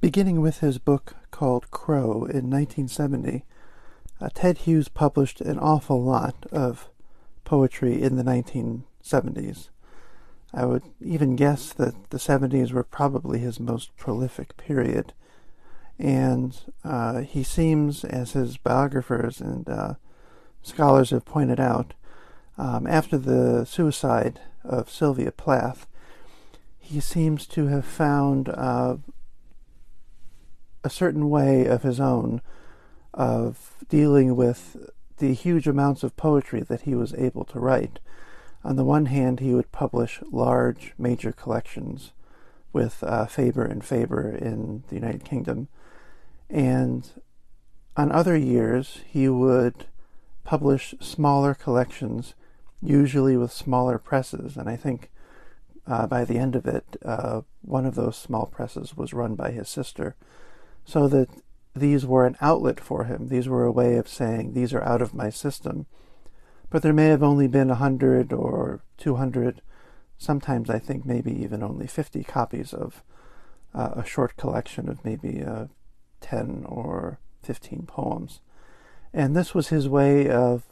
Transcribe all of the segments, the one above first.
Beginning with his book called Crow in 1970, uh, Ted Hughes published an awful lot of poetry in the 1970s. I would even guess that the 70s were probably his most prolific period. And uh, he seems, as his biographers and uh, scholars have pointed out, um, after the suicide of Sylvia Plath, he seems to have found uh, a certain way of his own of dealing with the huge amounts of poetry that he was able to write. On the one hand, he would publish large, major collections with uh, Faber and Faber in the United Kingdom, and on other years, he would publish smaller collections, usually with smaller presses. And I think uh, by the end of it, uh, one of those small presses was run by his sister so that these were an outlet for him. These were a way of saying, these are out of my system. But there may have only been a hundred or two hundred, sometimes I think maybe even only fifty copies of uh, a short collection of maybe uh, ten or fifteen poems. And this was his way of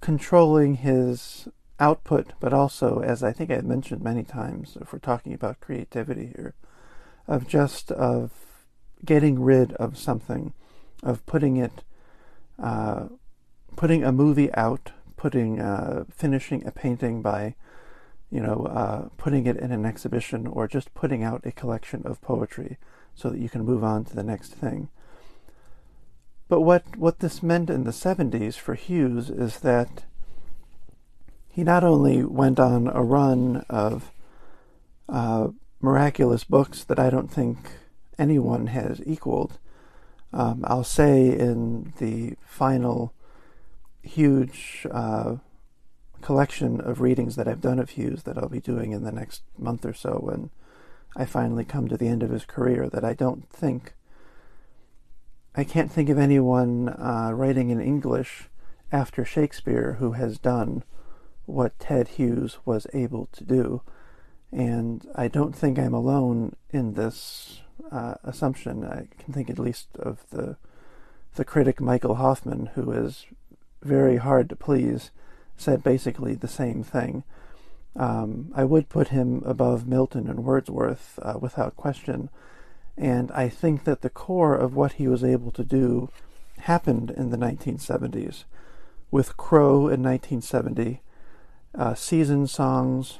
controlling his output, but also, as I think I've mentioned many times, if we're talking about creativity here, of just of getting rid of something, of putting it, uh, putting a movie out, putting, uh, finishing a painting by, you know, uh, putting it in an exhibition, or just putting out a collection of poetry so that you can move on to the next thing. But what, what this meant in the 70s for Hughes is that he not only went on a run of uh, miraculous books that I don't think anyone has equaled. Um, I'll say in the final huge uh, collection of readings that I've done of Hughes that I'll be doing in the next month or so when I finally come to the end of his career that I don't think I can't think of anyone uh, writing in English after Shakespeare who has done what Ted Hughes was able to do. And I don't think I'm alone in this uh, assumption. I can think at least of the the critic Michael Hofmann, who is very hard to please, said basically the same thing. Um, I would put him above Milton and Wordsworth uh, without question, and I think that the core of what he was able to do happened in the 1970s, with Crow in 1970, uh, Season Songs,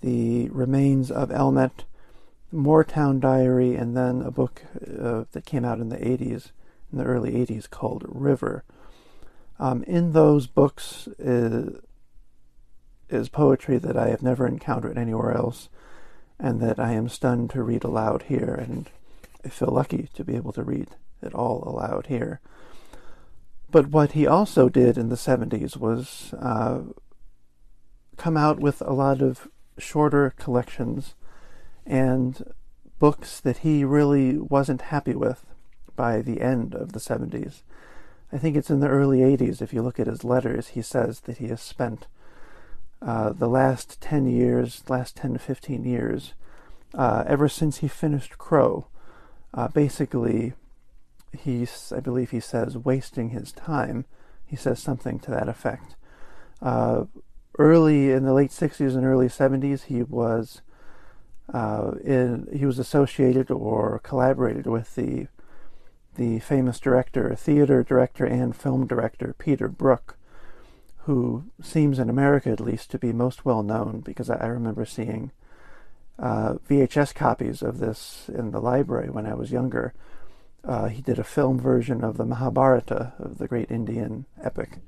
The Remains of Elmet, Moortown Diary, and then a book uh, that came out in the 80s, in the early 80s, called River. Um, in those books is, is poetry that I have never encountered anywhere else, and that I am stunned to read aloud here, and I feel lucky to be able to read it all aloud here. But what he also did in the 70s was uh, come out with a lot of shorter collections and books that he really wasn't happy with by the end of the 70s. I think it's in the early 80s, if you look at his letters, he says that he has spent uh, the last 10 years, last 10 to 15 years, uh, ever since he finished Crow, uh, basically, he's, I believe he says, wasting his time. He says something to that effect. Uh, early in the late 60s and early 70s, he was uh, in, he was associated or collaborated with the the famous director, theater director, and film director Peter Brook, who seems in America at least to be most well known because I, remember seeing uh, VHS copies of this in the library when I was younger. Uh, he did a film version of the Mahabharata, of the great Indian epic.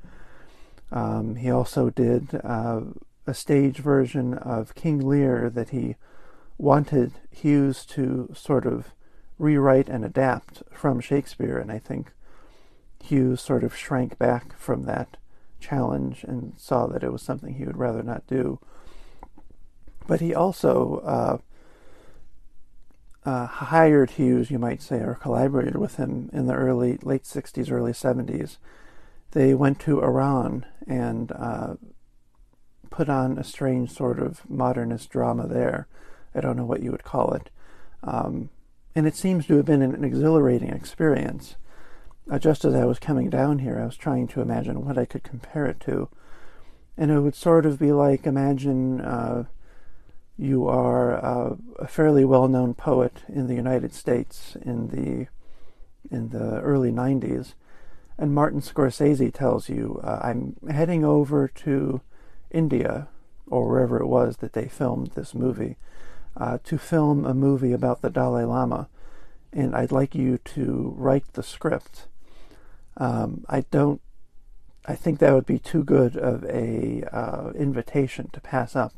Um, he also did uh, a stage version of King Lear that he wanted Hughes to sort of rewrite and adapt from Shakespeare, and I think Hughes sort of shrank back from that challenge and saw that it was something he would rather not do. But he also uh, uh, hired Hughes, you might say, or collaborated with him in the early, late 60s, early 70s. They went to Iran and uh, put on a strange sort of modernist drama there I don't know what you would call it. Um, and it seems to have been an exhilarating experience. Uh, just as I was coming down here, I was trying to imagine what I could compare it to. And it would sort of be like imagine uh, you are uh, a fairly well known poet in the United States in the, in the early 90s. And Martin Scorsese tells you, uh, I'm heading over to India, or wherever it was that they filmed this movie uh, to film a movie about the Dalai Lama, and I'd like you to write the script. Um, I don't. I think that would be too good of a uh, invitation to pass up,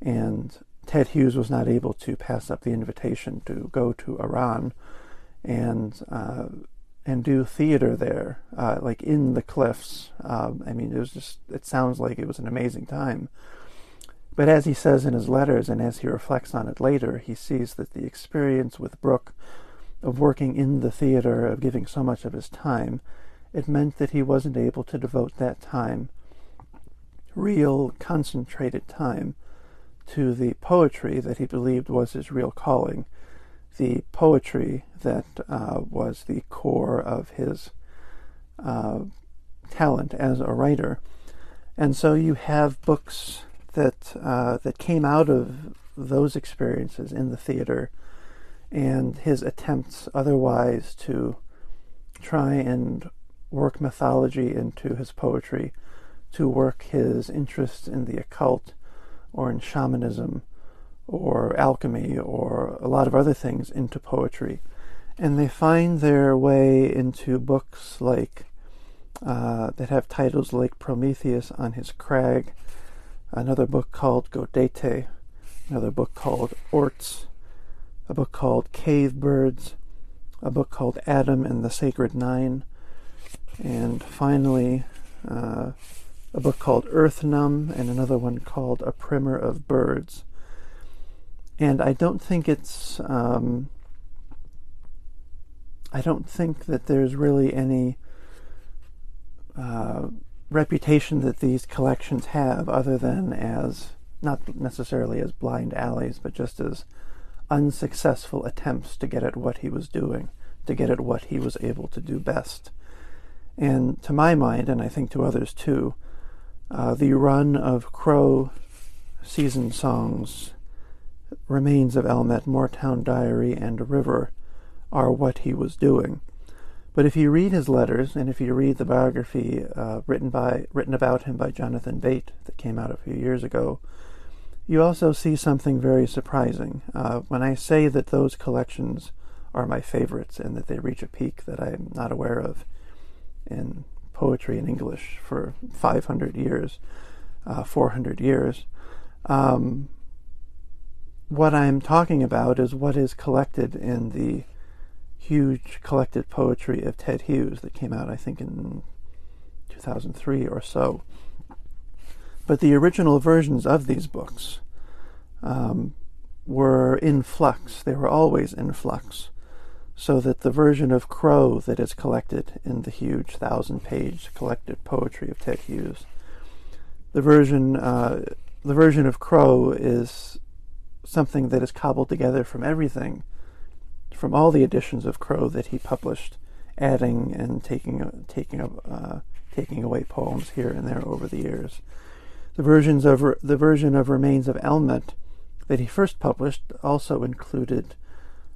and Ted Hughes was not able to pass up the invitation to go to Iran, and uh, and do theater there, uh, like in the cliffs. Um, I mean, it was just. It sounds like it was an amazing time. But as he says in his letters, and as he reflects on it later, he sees that the experience with Brook of working in the theater, of giving so much of his time, it meant that he wasn't able to devote that time, real concentrated time, to the poetry that he believed was his real calling, the poetry that uh, was the core of his uh, talent as a writer. And so you have books that uh, that came out of those experiences in the theater and his attempts otherwise to try and work mythology into his poetry, to work his interest in the occult or in shamanism or alchemy or a lot of other things into poetry. And they find their way into books like uh, that have titles like Prometheus on his crag another book called Gaudete, another book called Orts, a book called Cave Birds, a book called Adam and the Sacred Nine, and finally uh, a book called Earth-Numb and another one called A Primer of Birds. And I don't think it's. Um, I don't think that there's really any uh, reputation that these collections have, other than as not necessarily as blind alleys, but just as unsuccessful attempts to get at what he was doing, to get at what he was able to do best. And to my mind, and I think to others too, uh, the run of Crow season songs, Remains of Elmet, Moortown Diary, and River are what he was doing. But if you read his letters, and if you read the biography uh, written by written about him by Jonathan Bate that came out a few years ago, you also see something very surprising. Uh, when I say that those collections are my favorites and that they reach a peak that I'm not aware of in poetry in English for 500 years, uh, 400 years, um, what I'm talking about is what is collected in the huge collected poetry of Ted Hughes that came out, I think, in 2003 or so. But the original versions of these books um, were in flux. They were always in flux. So that the version of Crow that is collected in the huge thousand page collected poetry of Ted Hughes, the version, uh, the version of Crow is something that is cobbled together from everything from all the editions of Crow that he published, adding and taking taking uh, taking away poems here and there over the years. The versions of the version of Remains of Elmet that he first published also included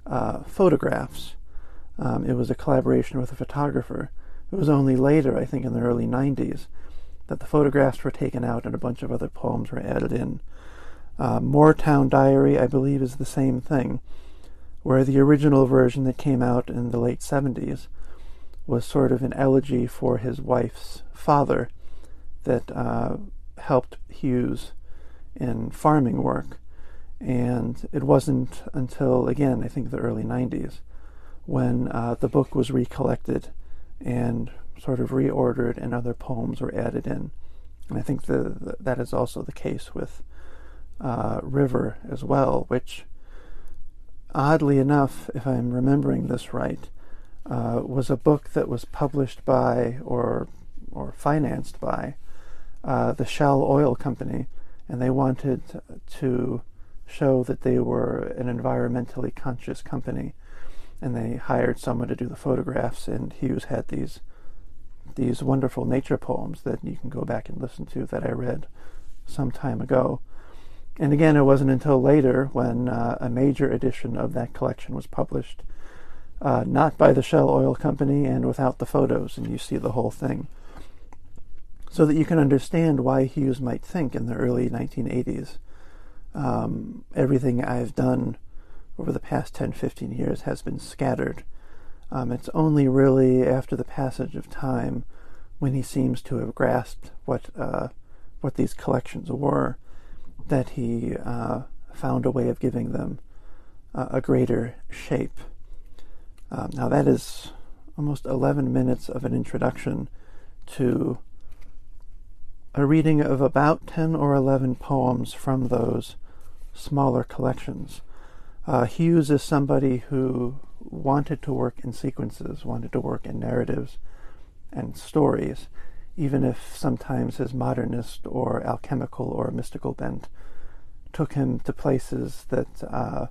uh, photographs. Um, it was a collaboration with a photographer. It was only later, I think in the early 90s, that the photographs were taken out and a bunch of other poems were added in. Uh, Moortown Diary, I believe, is the same thing, where the original version that came out in the late 70s was sort of an elegy for his wife's father that uh, helped Hughes in farming work. And it wasn't until, again, I think the early 90s, when uh, the book was recollected and sort of reordered and other poems were added in. And I think the, the that is also the case with uh, River as well, which, oddly enough, if I'm remembering this right, uh, was a book that was published by or or financed by uh, the Shell Oil Company, and they wanted to show that they were an environmentally conscious company, and they hired someone to do the photographs. And Hughes had these these wonderful nature poems that you can go back and listen to that I read some time ago. And again, it wasn't until later when uh, a major edition of that collection was published, uh, not by the Shell Oil Company and without the photos, and you see the whole thing. So that you can understand why Hughes might think in the early 1980s um, everything I've done over the past 10, 15 years has been scattered. Um, it's only really after the passage of time when he seems to have grasped what uh, what these collections were that he uh, found a way of giving them uh, a greater shape. Um, now, that is almost 11 minutes of an introduction to a reading of about 10 or 11 poems from those smaller collections. Uh, Hughes is somebody who wanted to work in sequences, wanted to work in narratives and stories, even if sometimes his modernist or alchemical or mystical bent took him to places that uh,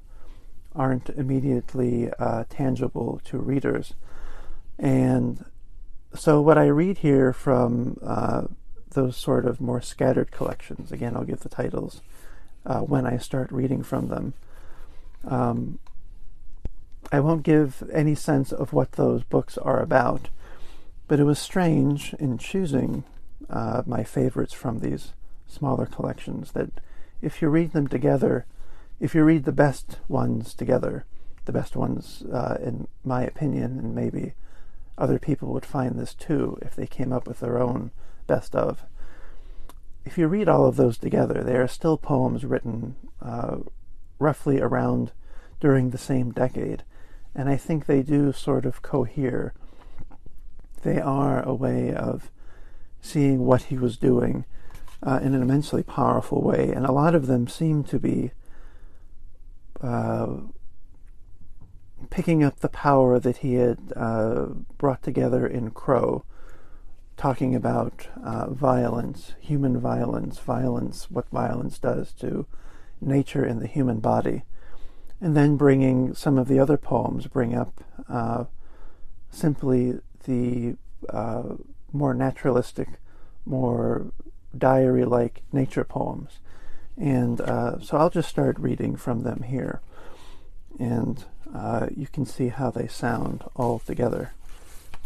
aren't immediately uh, tangible to readers. And so, what I read here from uh, those sort of more scattered collections, again, I'll give the titles uh, when I start reading from them. Um, I won't give any sense of what those books are about but it was strange in choosing uh, my favorites from these smaller collections that if you read them together, if you read the best ones together, the best ones, uh, in my opinion, and maybe other people would find this too if they came up with their own best of. If you read all of those together, they are still poems written uh, roughly around during the same decade, and I think they do sort of cohere they are a way of seeing what he was doing uh, in an immensely powerful way. And a lot of them seem to be uh, picking up the power that he had uh, brought together in Crow, talking about uh, violence, human violence, violence, what violence does to nature and the human body. And then bringing some of the other poems, bring up uh, simply the uh, more naturalistic, more diary like nature poems. And uh, so I'll just start reading from them here. And uh, you can see how they sound all together.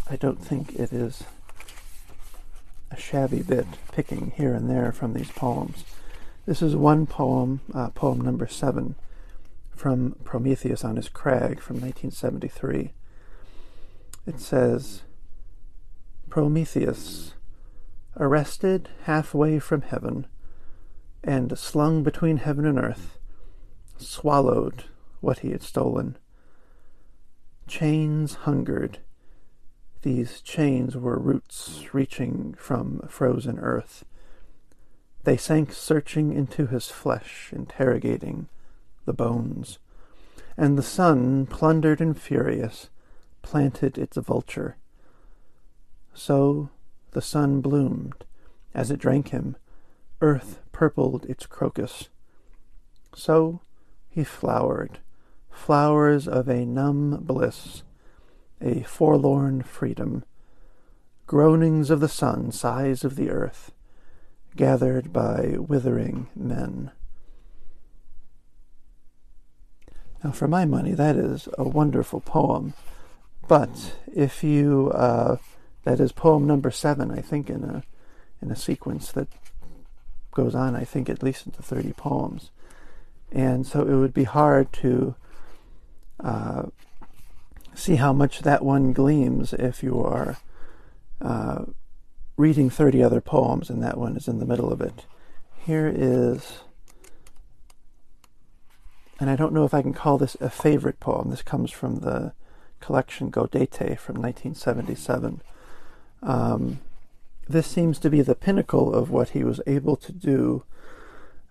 I don't think it is a shabby bit picking here and there from these poems. This is one poem, uh, poem number seven, from Prometheus on his crag from 1973. It says, Prometheus, arrested halfway from heaven, and slung between heaven and earth, swallowed what he had stolen. Chains hungered. These chains were roots reaching from frozen earth. They sank searching into his flesh, interrogating the bones. And the sun, plundered and furious, planted its vulture so the sun bloomed. As it drank him, earth purpled its crocus. So he flowered, flowers of a numb bliss, a forlorn freedom, groanings of the sun, sighs of the earth, gathered by withering men. Now, for my money, that is a wonderful poem. But if you, uh, that is poem number seven, I think, in a in a sequence that goes on, I think, at least into thirty poems, and so it would be hard to uh, see how much that one gleams if you are uh, reading thirty other poems, and that one is in the middle of it. Here is and I don't know if I can call this a favorite poem. This comes from the collection Gaudete from 1977. Um, this seems to be the pinnacle of what he was able to do,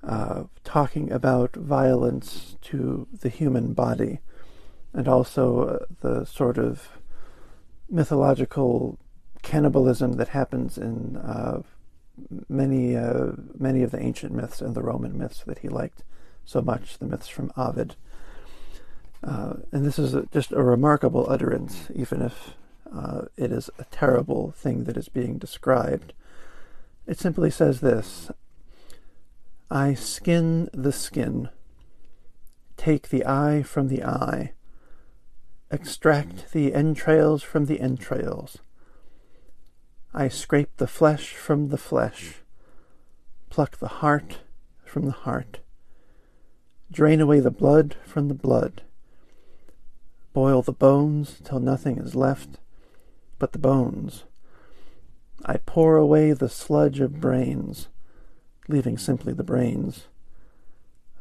uh, talking about violence to the human body, and also uh, the sort of mythological cannibalism that happens in uh, many uh, many of the ancient myths and the Roman myths that he liked so much, the myths from Ovid. Uh, and this is a, just a remarkable utterance, even if uh, it is a terrible thing that is being described. It simply says this I skin the skin, take the eye from the eye, extract the entrails from the entrails. I scrape the flesh from the flesh, pluck the heart from the heart. Drain away the blood from the blood. Boil the bones till nothing is left but the bones. I pour away the sludge of brains, leaving simply the brains.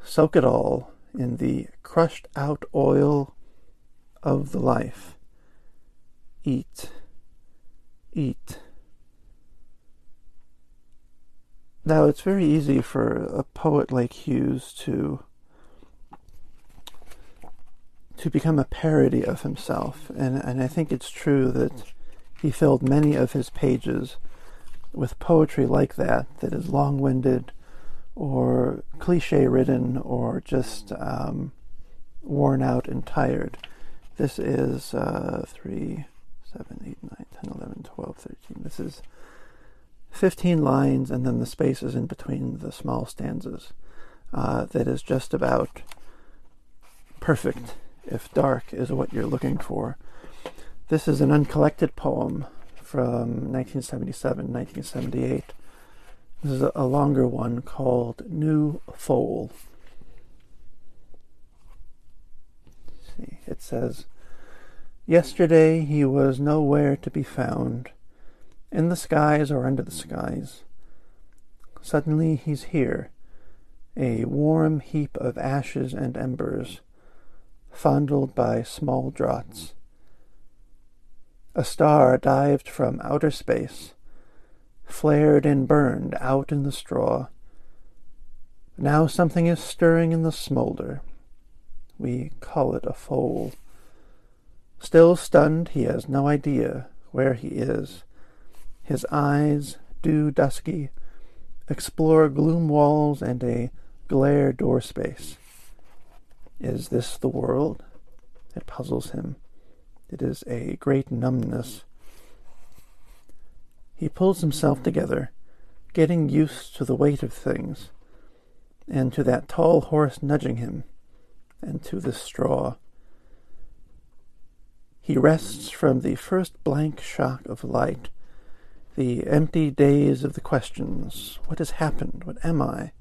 Soak it all in the crushed out oil of the life. Eat, eat. Now, it's very easy for a poet like Hughes to to become a parody of himself. And, and I think it's true that he filled many of his pages with poetry like that, that is long winded or cliche ridden or just um, worn out and tired. This is uh, 3, 7, 8, 9, 10, 11, 12, 13. This is 15 lines and then the spaces in between the small stanzas. Uh, that is just about perfect if dark is what you're looking for. This is an uncollected poem from 1977, 1978. This is a longer one called New Foal. see, it says, Yesterday he was nowhere to be found, in the skies or under the skies. Suddenly he's here, a warm heap of ashes and embers fondled by small draughts. A star dived from outer space, flared and burned out in the straw. Now something is stirring in the smolder. We call it a foal. Still stunned, he has no idea where he is. His eyes, dew dusky, explore gloom walls and a glare door space. Is this the world? It puzzles him. It is a great numbness. He pulls himself together, getting used to the weight of things, and to that tall horse nudging him, and to the straw. He rests from the first blank shock of light, the empty days of the questions What has happened? What am I?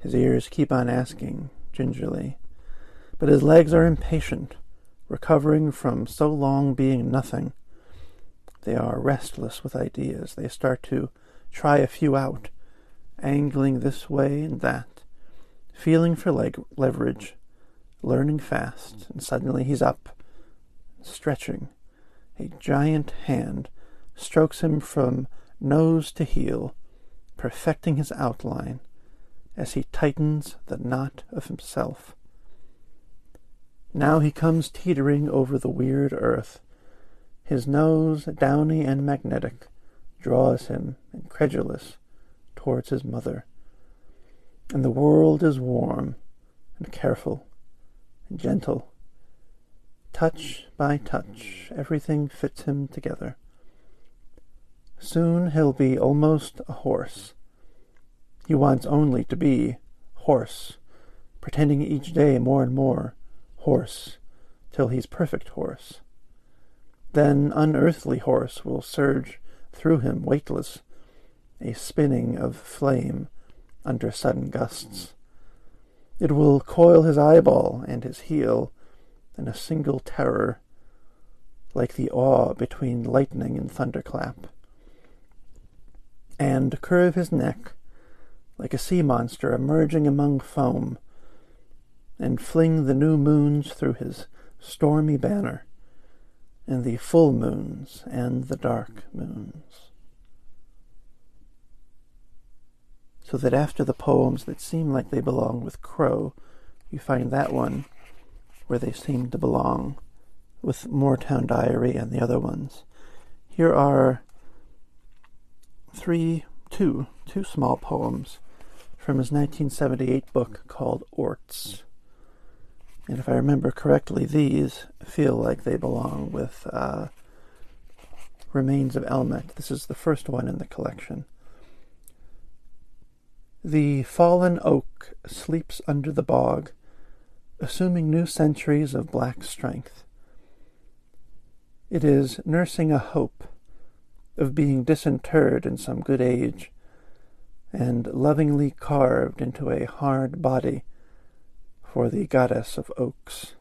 His ears keep on asking, gingerly. But his legs are impatient, recovering from so long being nothing. They are restless with ideas. They start to try a few out, angling this way and that, feeling for leg leverage, learning fast, and suddenly he's up, stretching. A giant hand strokes him from nose to heel, perfecting his outline as he tightens the knot of himself. Now he comes teetering over the weird earth. His nose, downy and magnetic, draws him, incredulous, towards his mother. And the world is warm and careful and gentle. Touch by touch, everything fits him together. Soon he'll be almost a horse. He wants only to be horse, pretending each day more and more horse, till he's perfect horse. Then unearthly horse will surge through him weightless, a spinning of flame under sudden gusts. It will coil his eyeball and his heel in a single terror, like the awe between lightning and thunderclap, and curve his neck like a sea monster emerging among foam, and fling the new moons through his stormy banner, and the full moons and the dark moons. So that after the poems that seem like they belong with Crow, you find that one where they seem to belong with Moortown Diary and the other ones. Here are three, two, two small poems from his 1978 book called Orts. And if I remember correctly, these feel like they belong with uh, Remains of Elmet. This is the first one in the collection. The fallen oak sleeps under the bog, assuming new centuries of black strength. It is nursing a hope of being disinterred in some good age and lovingly carved into a hard body for the goddess of oaks.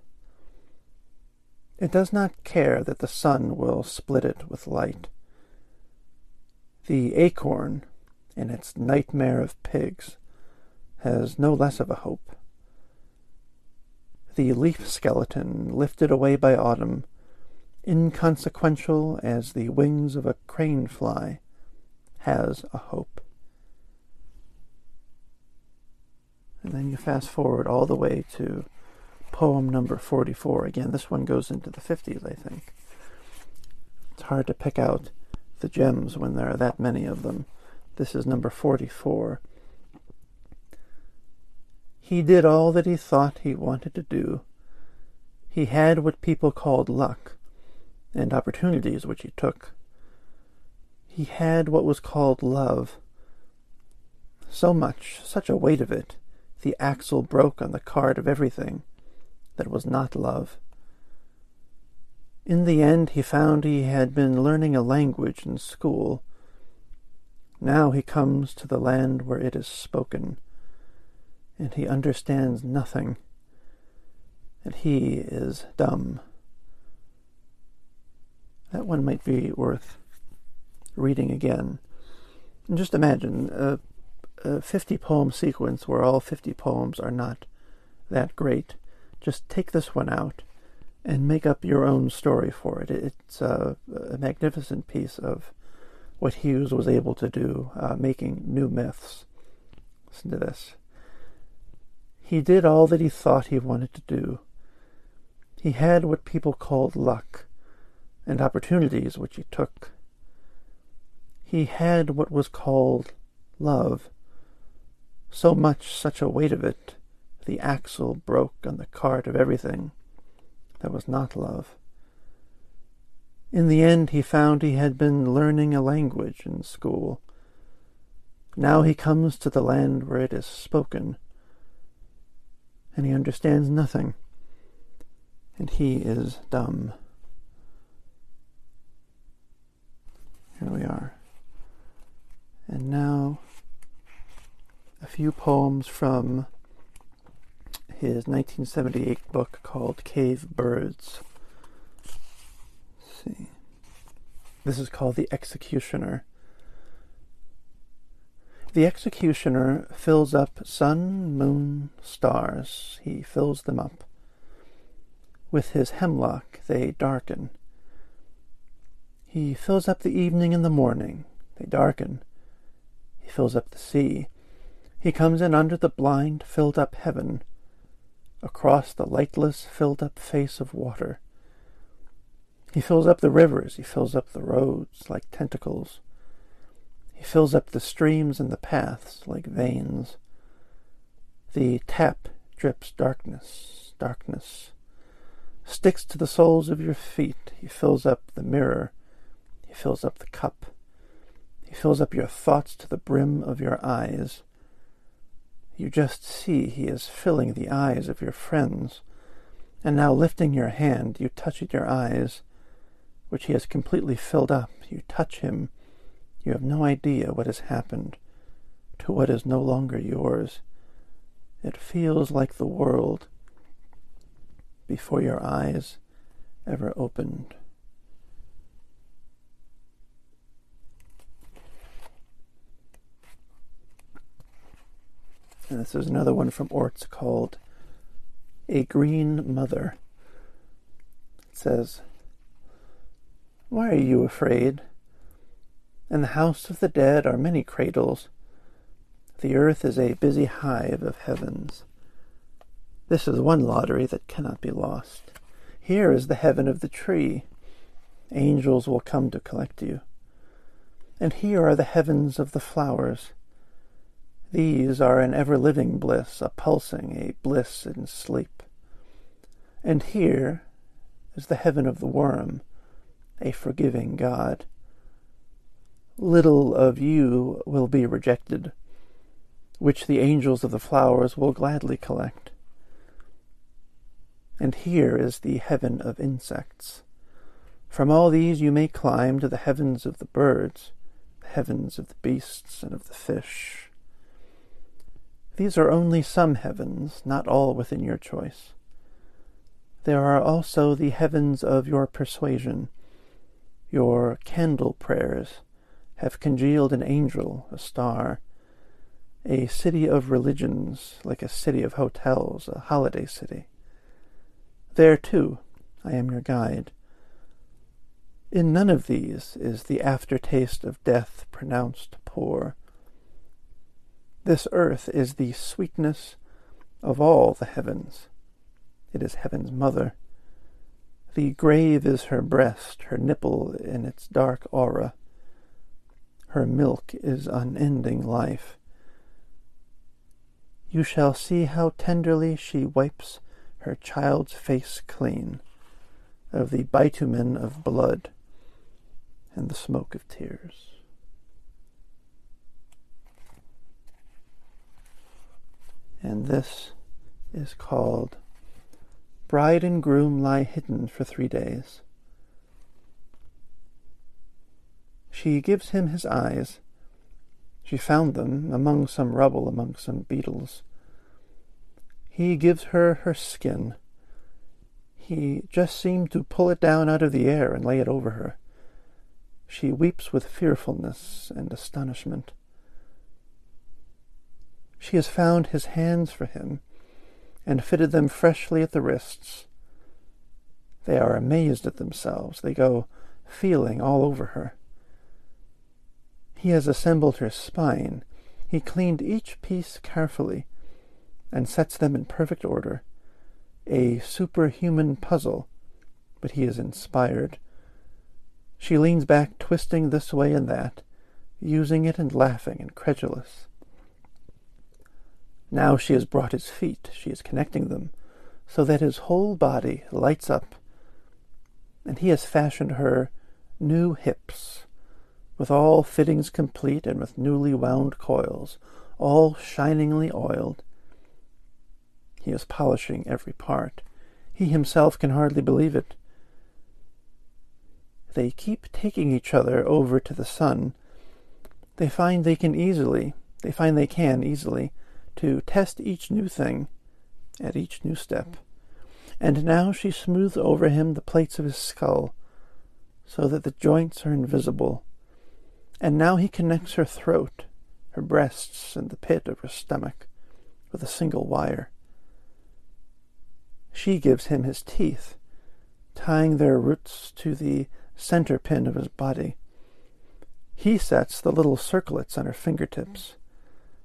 It does not care that the sun will split it with light. The acorn, in its nightmare of pigs, has no less of a hope. The leaf skeleton, lifted away by autumn, inconsequential as the wings of a crane fly, has a hope. And then you fast forward all the way to poem number 44. Again, this one goes into the 50s, I think. It's hard to pick out the gems when there are that many of them. This is number 44. He did all that he thought he wanted to do. He had what people called luck, and opportunities which he took. He had what was called love. So much, such a weight of it, the axle broke on the cart of everything that was not love. In the end, he found he had been learning a language in school. Now he comes to the land where it is spoken, and he understands nothing, and he is dumb. That one might be worth reading again. And just imagine uh, a 50 poem sequence where all 50 poems are not that great, just take this one out and make up your own story for it. It's a, a magnificent piece of what Hughes was able to do, uh, making new myths. Listen to this. He did all that he thought he wanted to do. He had what people called luck, and opportunities which he took. He had what was called love, so much, such a weight of it, the axle broke on the cart of everything that was not love. In the end, he found he had been learning a language in school. Now he comes to the land where it is spoken, and he understands nothing, and he is dumb. Here we are. And now a few poems from his 1978 book called Cave Birds. Let's see. This is called The Executioner. The executioner fills up sun, moon, stars. He fills them up. With his hemlock they darken. He fills up the evening and the morning. They darken. He fills up the sea. He comes in under the blind, filled up heaven, across the lightless, filled up face of water. He fills up the rivers, he fills up the roads like tentacles. He fills up the streams and the paths like veins. The tap drips darkness, darkness. Sticks to the soles of your feet. He fills up the mirror. He fills up the cup. He fills up your thoughts to the brim of your eyes. You just see he is filling the eyes of your friends, and now lifting your hand, you touch at your eyes, which he has completely filled up. You touch him. You have no idea what has happened to what is no longer yours. It feels like the world before your eyes ever opened. And this is another one from Orts called A Green Mother. It says, Why are you afraid? In the house of the dead are many cradles. The earth is a busy hive of heavens. This is one lottery that cannot be lost. Here is the heaven of the tree. Angels will come to collect you. And here are the heavens of the flowers. These are an ever living bliss, a pulsing, a bliss in sleep. And here is the heaven of the worm, a forgiving God. Little of you will be rejected, which the angels of the flowers will gladly collect. And here is the heaven of insects. From all these you may climb to the heavens of the birds, the heavens of the beasts and of the fish. These are only some heavens, not all within your choice. There are also the heavens of your persuasion. Your candle prayers have congealed an angel, a star, a city of religions, like a city of hotels, a holiday city. There, too, I am your guide. In none of these is the aftertaste of death pronounced poor. This earth is the sweetness of all the heavens. It is heaven's mother. The grave is her breast, her nipple in its dark aura. Her milk is unending life. You shall see how tenderly she wipes her child's face clean of the bitumen of blood and the smoke of tears. And this is called Bride and Groom Lie Hidden for Three Days. She gives him his eyes. She found them among some rubble, among some beetles. He gives her her skin. He just seemed to pull it down out of the air and lay it over her. She weeps with fearfulness and astonishment. She has found his hands for him and fitted them freshly at the wrists. They are amazed at themselves. They go feeling all over her. He has assembled her spine. He cleaned each piece carefully and sets them in perfect order. A superhuman puzzle, but he is inspired. She leans back, twisting this way and that, using it and laughing, incredulous. Now she has brought his feet, she is connecting them, so that his whole body lights up, and he has fashioned her new hips, with all fittings complete and with newly wound coils, all shiningly oiled. He is polishing every part. He himself can hardly believe it. They keep taking each other over to the sun. They find they can easily, they find they can easily to test each new thing at each new step. And now she smooths over him the plates of his skull, so that the joints are invisible. And now he connects her throat, her breasts, and the pit of her stomach with a single wire. She gives him his teeth, tying their roots to the center pin of his body. He sets the little circlets on her fingertips.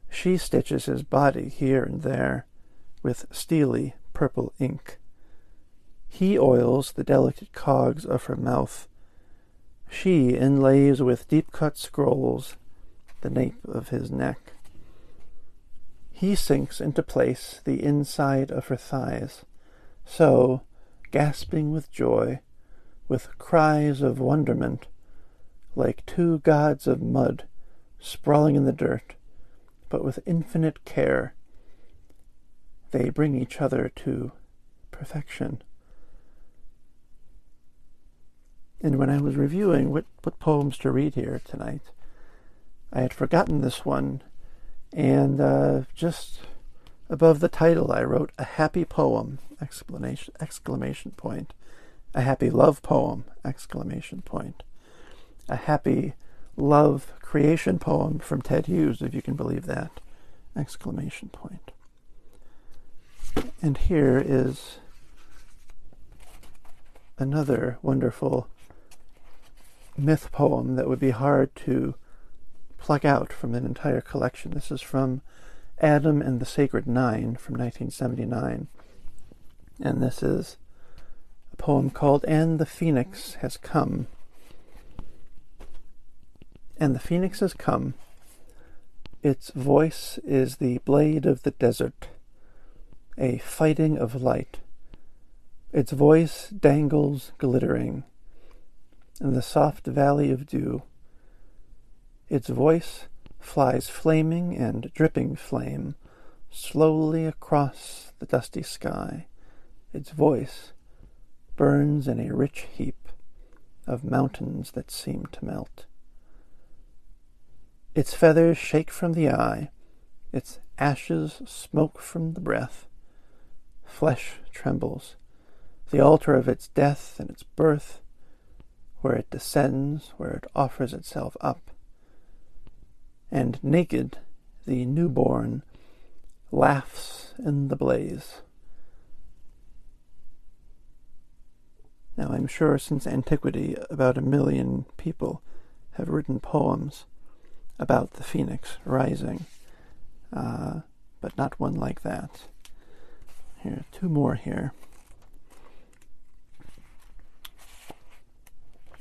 She stitches his body here and there with steely purple ink. He oils the delicate cogs of her mouth. She inlays with deep cut scrolls the nape of his neck. He sinks into place the inside of her thighs. So, gasping with joy, with cries of wonderment, like two gods of mud sprawling in the dirt, but with infinite care, they bring each other to perfection. And when I was reviewing what, what poems to read here tonight, I had forgotten this one, and uh, just above the title I wrote a happy poem exclamation exclamation point, a happy love poem exclamation point, a happy love creation poem from Ted Hughes, if you can believe that exclamation point. And here is another wonderful myth poem that would be hard to pluck out from an entire collection. This is from Adam and the Sacred Nine from 1979. And this is a poem called And the Phoenix Has Come. And the phoenix has come. Its voice is the blade of the desert, a fighting of light. Its voice dangles glittering in the soft valley of dew. Its voice flies flaming and dripping flame slowly across the dusty sky. Its voice burns in a rich heap of mountains that seem to melt. Its feathers shake from the eye, its ashes smoke from the breath. Flesh trembles, the altar of its death and its birth where it descends, where it offers itself up. And naked, the newborn laughs in the blaze. Now, I'm sure since antiquity, about a million people have written poems about the phoenix rising, uh, but not one like that. Here, two more here.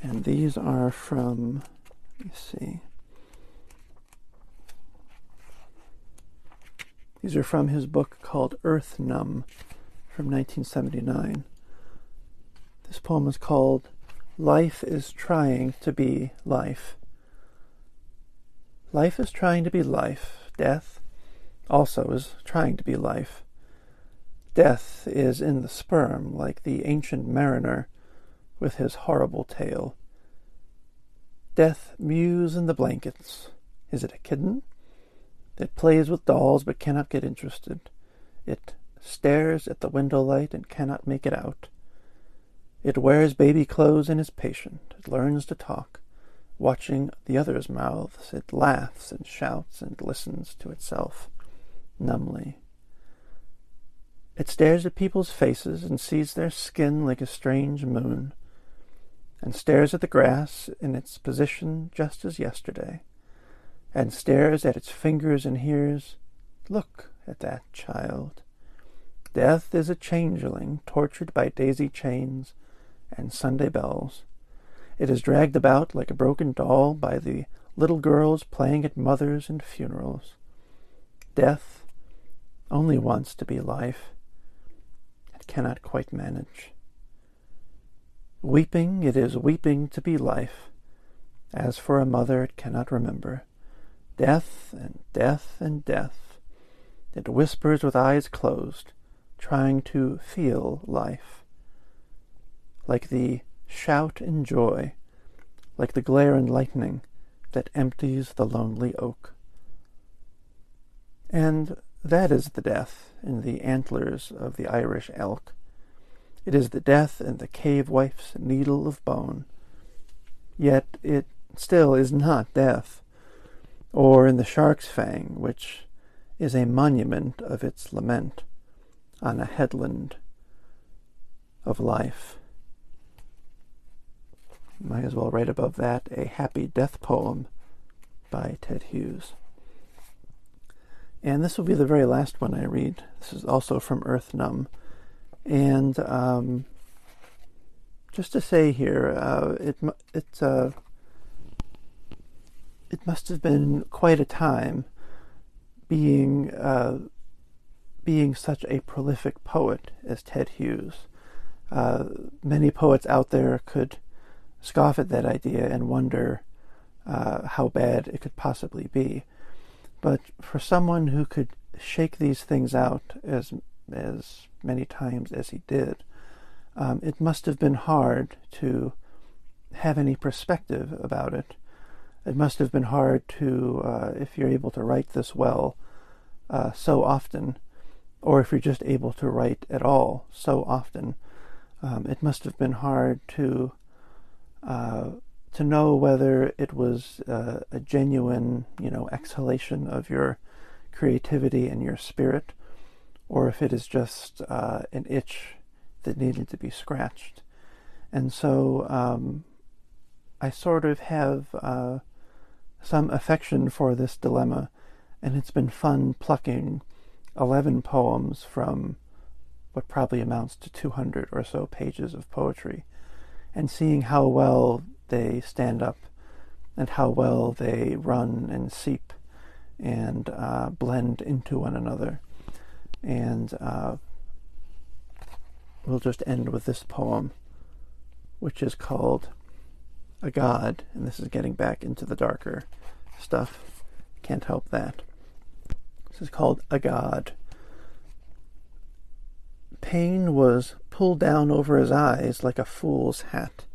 And these are from, let me see. These are from his book called Earth-Numb from 1979. This poem is called Life is Trying to Be Life. Life is trying to be life. Death also is trying to be life. Death is in the sperm, like the ancient mariner with his horrible tale. Death mews in the blankets. Is it a kitten? It plays with dolls but cannot get interested. It stares at the window light and cannot make it out. It wears baby clothes and is patient. It learns to talk. Watching the others' mouths, it laughs and shouts and listens to itself numbly. It stares at people's faces and sees their skin like a strange moon and stares at the grass in its position just as yesterday, and stares at its fingers and hears, Look at that child. Death is a changeling tortured by daisy chains and Sunday bells. It is dragged about like a broken doll by the little girls playing at mothers and funerals. Death only wants to be life. It cannot quite manage. Weeping, it is weeping to be life. As for a mother, it cannot remember. Death and death and death. It whispers with eyes closed, trying to feel life. Like the shout in joy, like the glare and lightning that empties the lonely oak. And that is the death in the antlers of the Irish elk. It is the death in the cave wife's needle of bone. Yet it still is not death, or in the shark's fang, which is a monument of its lament on a headland of life. Might as well write above that a happy death poem by Ted Hughes. And this will be the very last one I read. This is also from Earth-Numb. And um, just to say here, uh, it it uh, it must have been quite a time being uh, being such a prolific poet as Ted Hughes. Uh, many poets out there could scoff at that idea and wonder uh, how bad it could possibly be. But for someone who could shake these things out as as many times as he did, um, it must have been hard to have any perspective about it. It must have been hard to, uh, if you're able to write this well uh, so often, or if you're just able to write at all so often, um, it must have been hard to uh, to know whether it was uh, a genuine, you know, exhalation of your creativity and your spirit, or if it is just uh, an itch that needed to be scratched. And so um, I sort of have uh, some affection for this dilemma, and it's been fun plucking 11 poems from what probably amounts to 200 or so pages of poetry and seeing how well they stand up and how well they run and seep and uh, blend into one another. And uh, we'll just end with this poem, which is called A God, and this is getting back into the darker stuff. Can't help that. This is called A God. Pain was pulled down over his eyes like a fool's hat.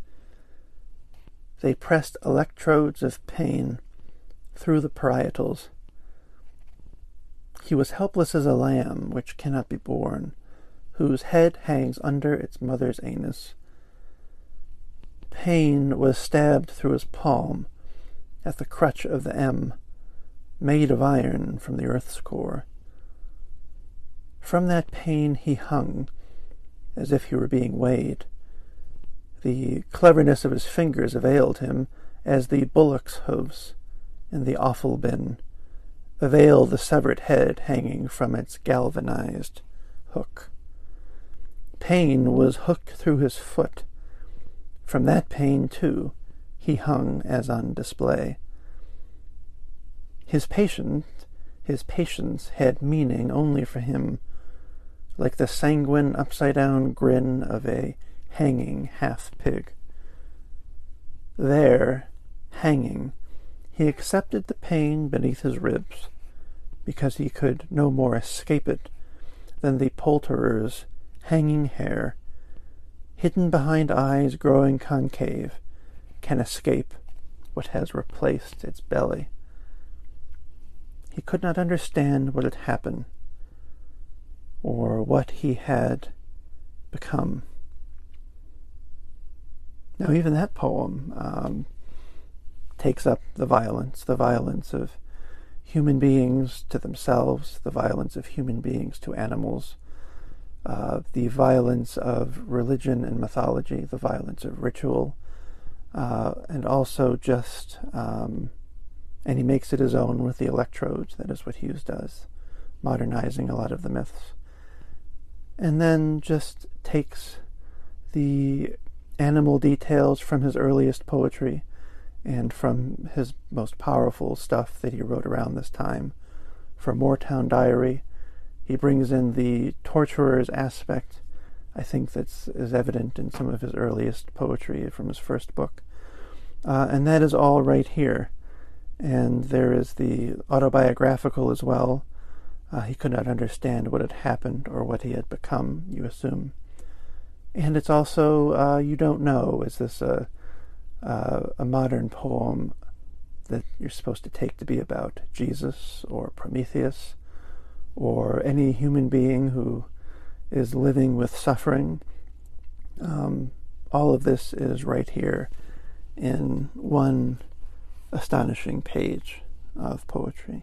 They pressed electrodes of pain through the parietals. He was helpless as a lamb which cannot be born, whose head hangs under its mother's anus. Pain was stabbed through his palm at the crutch of the M, made of iron from the earth's core. From that pain he hung, as if he were being weighed. The cleverness of his fingers availed him as the bullock's hoofs in the offal bin avail the severed head hanging from its galvanized hook. Pain was hooked through his foot. From that pain, too, he hung as on display. His patience, his patience had meaning only for him, like the sanguine upside-down grin of a hanging half-pig. There, hanging, he accepted the pain beneath his ribs, because he could no more escape it than the poulterer's hanging hare, hidden behind eyes growing concave, can escape what has replaced its belly. He could not understand what had happened or what he had become. Now, even that poem um, takes up the violence, the violence of human beings to themselves, the violence of human beings to animals, uh, the violence of religion and mythology, the violence of ritual, uh, and also just, um, and he makes it his own with the electrodes. That is what Hughes does, modernizing a lot of the myths and then just takes the animal details from his earliest poetry and from his most powerful stuff that he wrote around this time. For Moortown Diary, he brings in the torturer's aspect. I think that's is evident in some of his earliest poetry from his first book. Uh, and that is all right here. And there is the autobiographical as well, uh, he could not understand what had happened or what he had become, you assume. And it's also, uh, you don't know, is this a, a modern poem that you're supposed to take to be about Jesus or Prometheus or any human being who is living with suffering? Um, all of this is right here in one astonishing page of poetry.